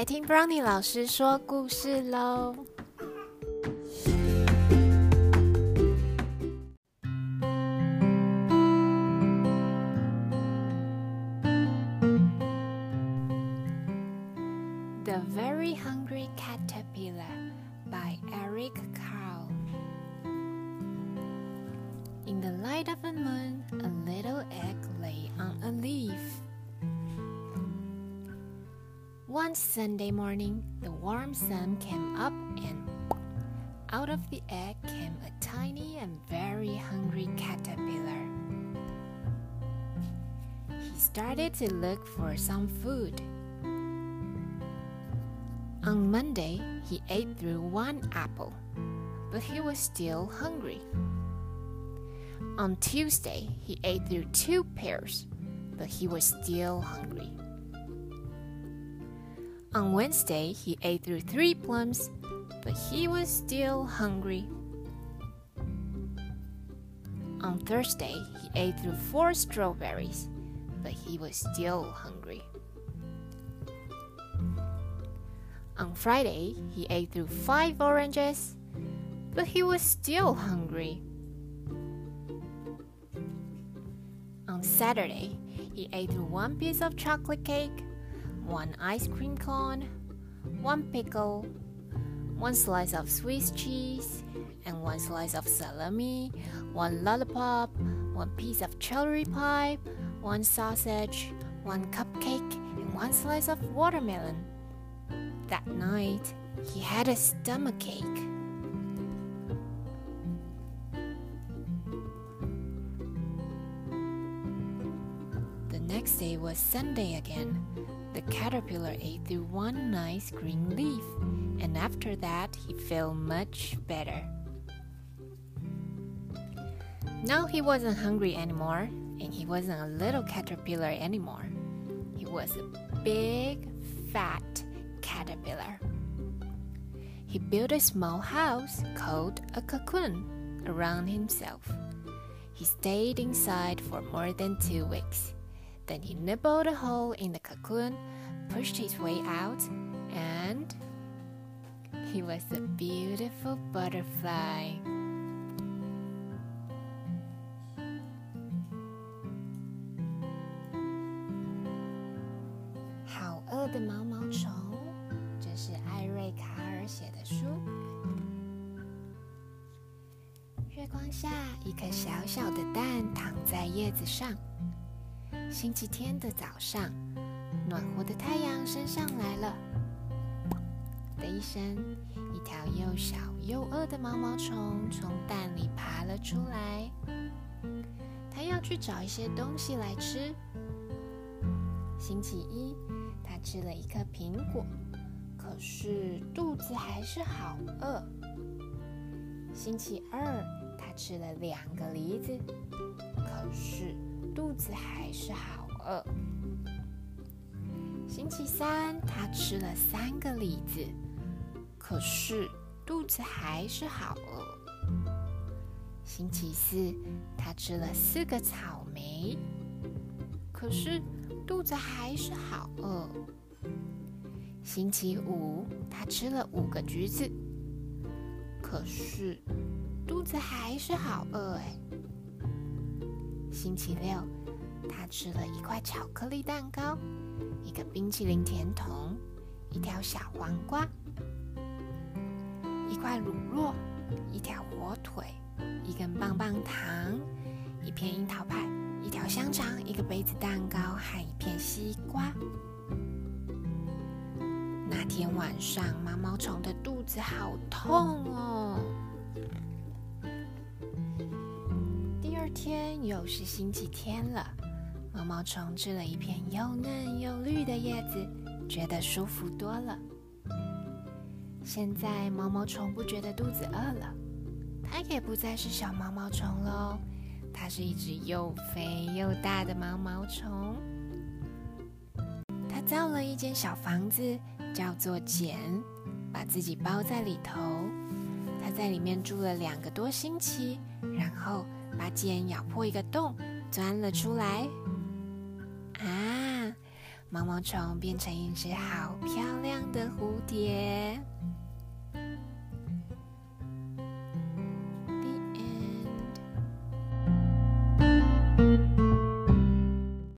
来听 Brownie 老师说故事喽。The Very Hungry Caterpillar by Eric Carle. In the light of the moon, One Sunday morning, the warm sun came up, and out of the egg came a tiny and very hungry caterpillar. He started to look for some food. On Monday, he ate through one apple, but he was still hungry. On Tuesday, he ate through two pears, but he was still hungry. On Wednesday, he ate through three plums, but he was still hungry. On Thursday, he ate through four strawberries, but he was still hungry. On Friday, he ate through five oranges, but he was still hungry. On Saturday, he ate through one piece of chocolate cake, one ice cream cone, one pickle, one slice of Swiss cheese, and one slice of salami, one lollipop, one piece of cherry pie, one sausage, one cupcake, and one slice of watermelon. That night, he had a stomachache. The next day was Sunday again. The caterpillar ate through one nice green leaf, and after that, he felt much better. Now he wasn't hungry anymore, and he wasn't a little caterpillar anymore. He was a big, fat caterpillar. He built a small house called a cocoon around himself. He stayed inside for more than two weeks. Then he nibbled a hole in the cocoon, pushed his way out, and he was a beautiful butterfly. 好饿的毛毛虫，这是艾瑞卡尔写的书。月光下，一颗小小的蛋躺在叶子上。 星期天的早上，暖和的太阳升上来了。的一声，一条又小又饿的毛毛虫从蛋里爬了出来。它要去找一些东西来吃。星期一，它吃了一颗苹果，可是肚子还是好饿。星期二，它吃了两个梨子，可是。肚子还是好饿。星期三，他吃了三个李子，可是肚子还是好饿。星期四，他吃了四个草莓，可是肚子还是好饿。星期五，他吃了五个橘子，可是肚子还是好饿哎。星期六，他吃了一块巧克力蛋糕，一个冰淇淋甜筒，一条小黄瓜，一块乳酪，一条火腿，一根棒棒糖，一片樱桃派，一条香肠，一个杯子蛋糕和一片西瓜。那天晚上，毛毛虫的肚子好痛哦。第二天又是星期天了，毛毛虫吃了一片又嫩又绿的叶子，觉得舒服多了。现在毛毛虫不觉得肚子饿了，它也不再是小毛毛虫喽，它是一只又肥又大的毛毛虫。它造了一间小房子，叫做茧，把自己包在里头。它在里面住了两个多星期，然后。把茧咬破一个洞，钻了出来。啊，毛毛虫变成一只好漂亮的蝴蝶。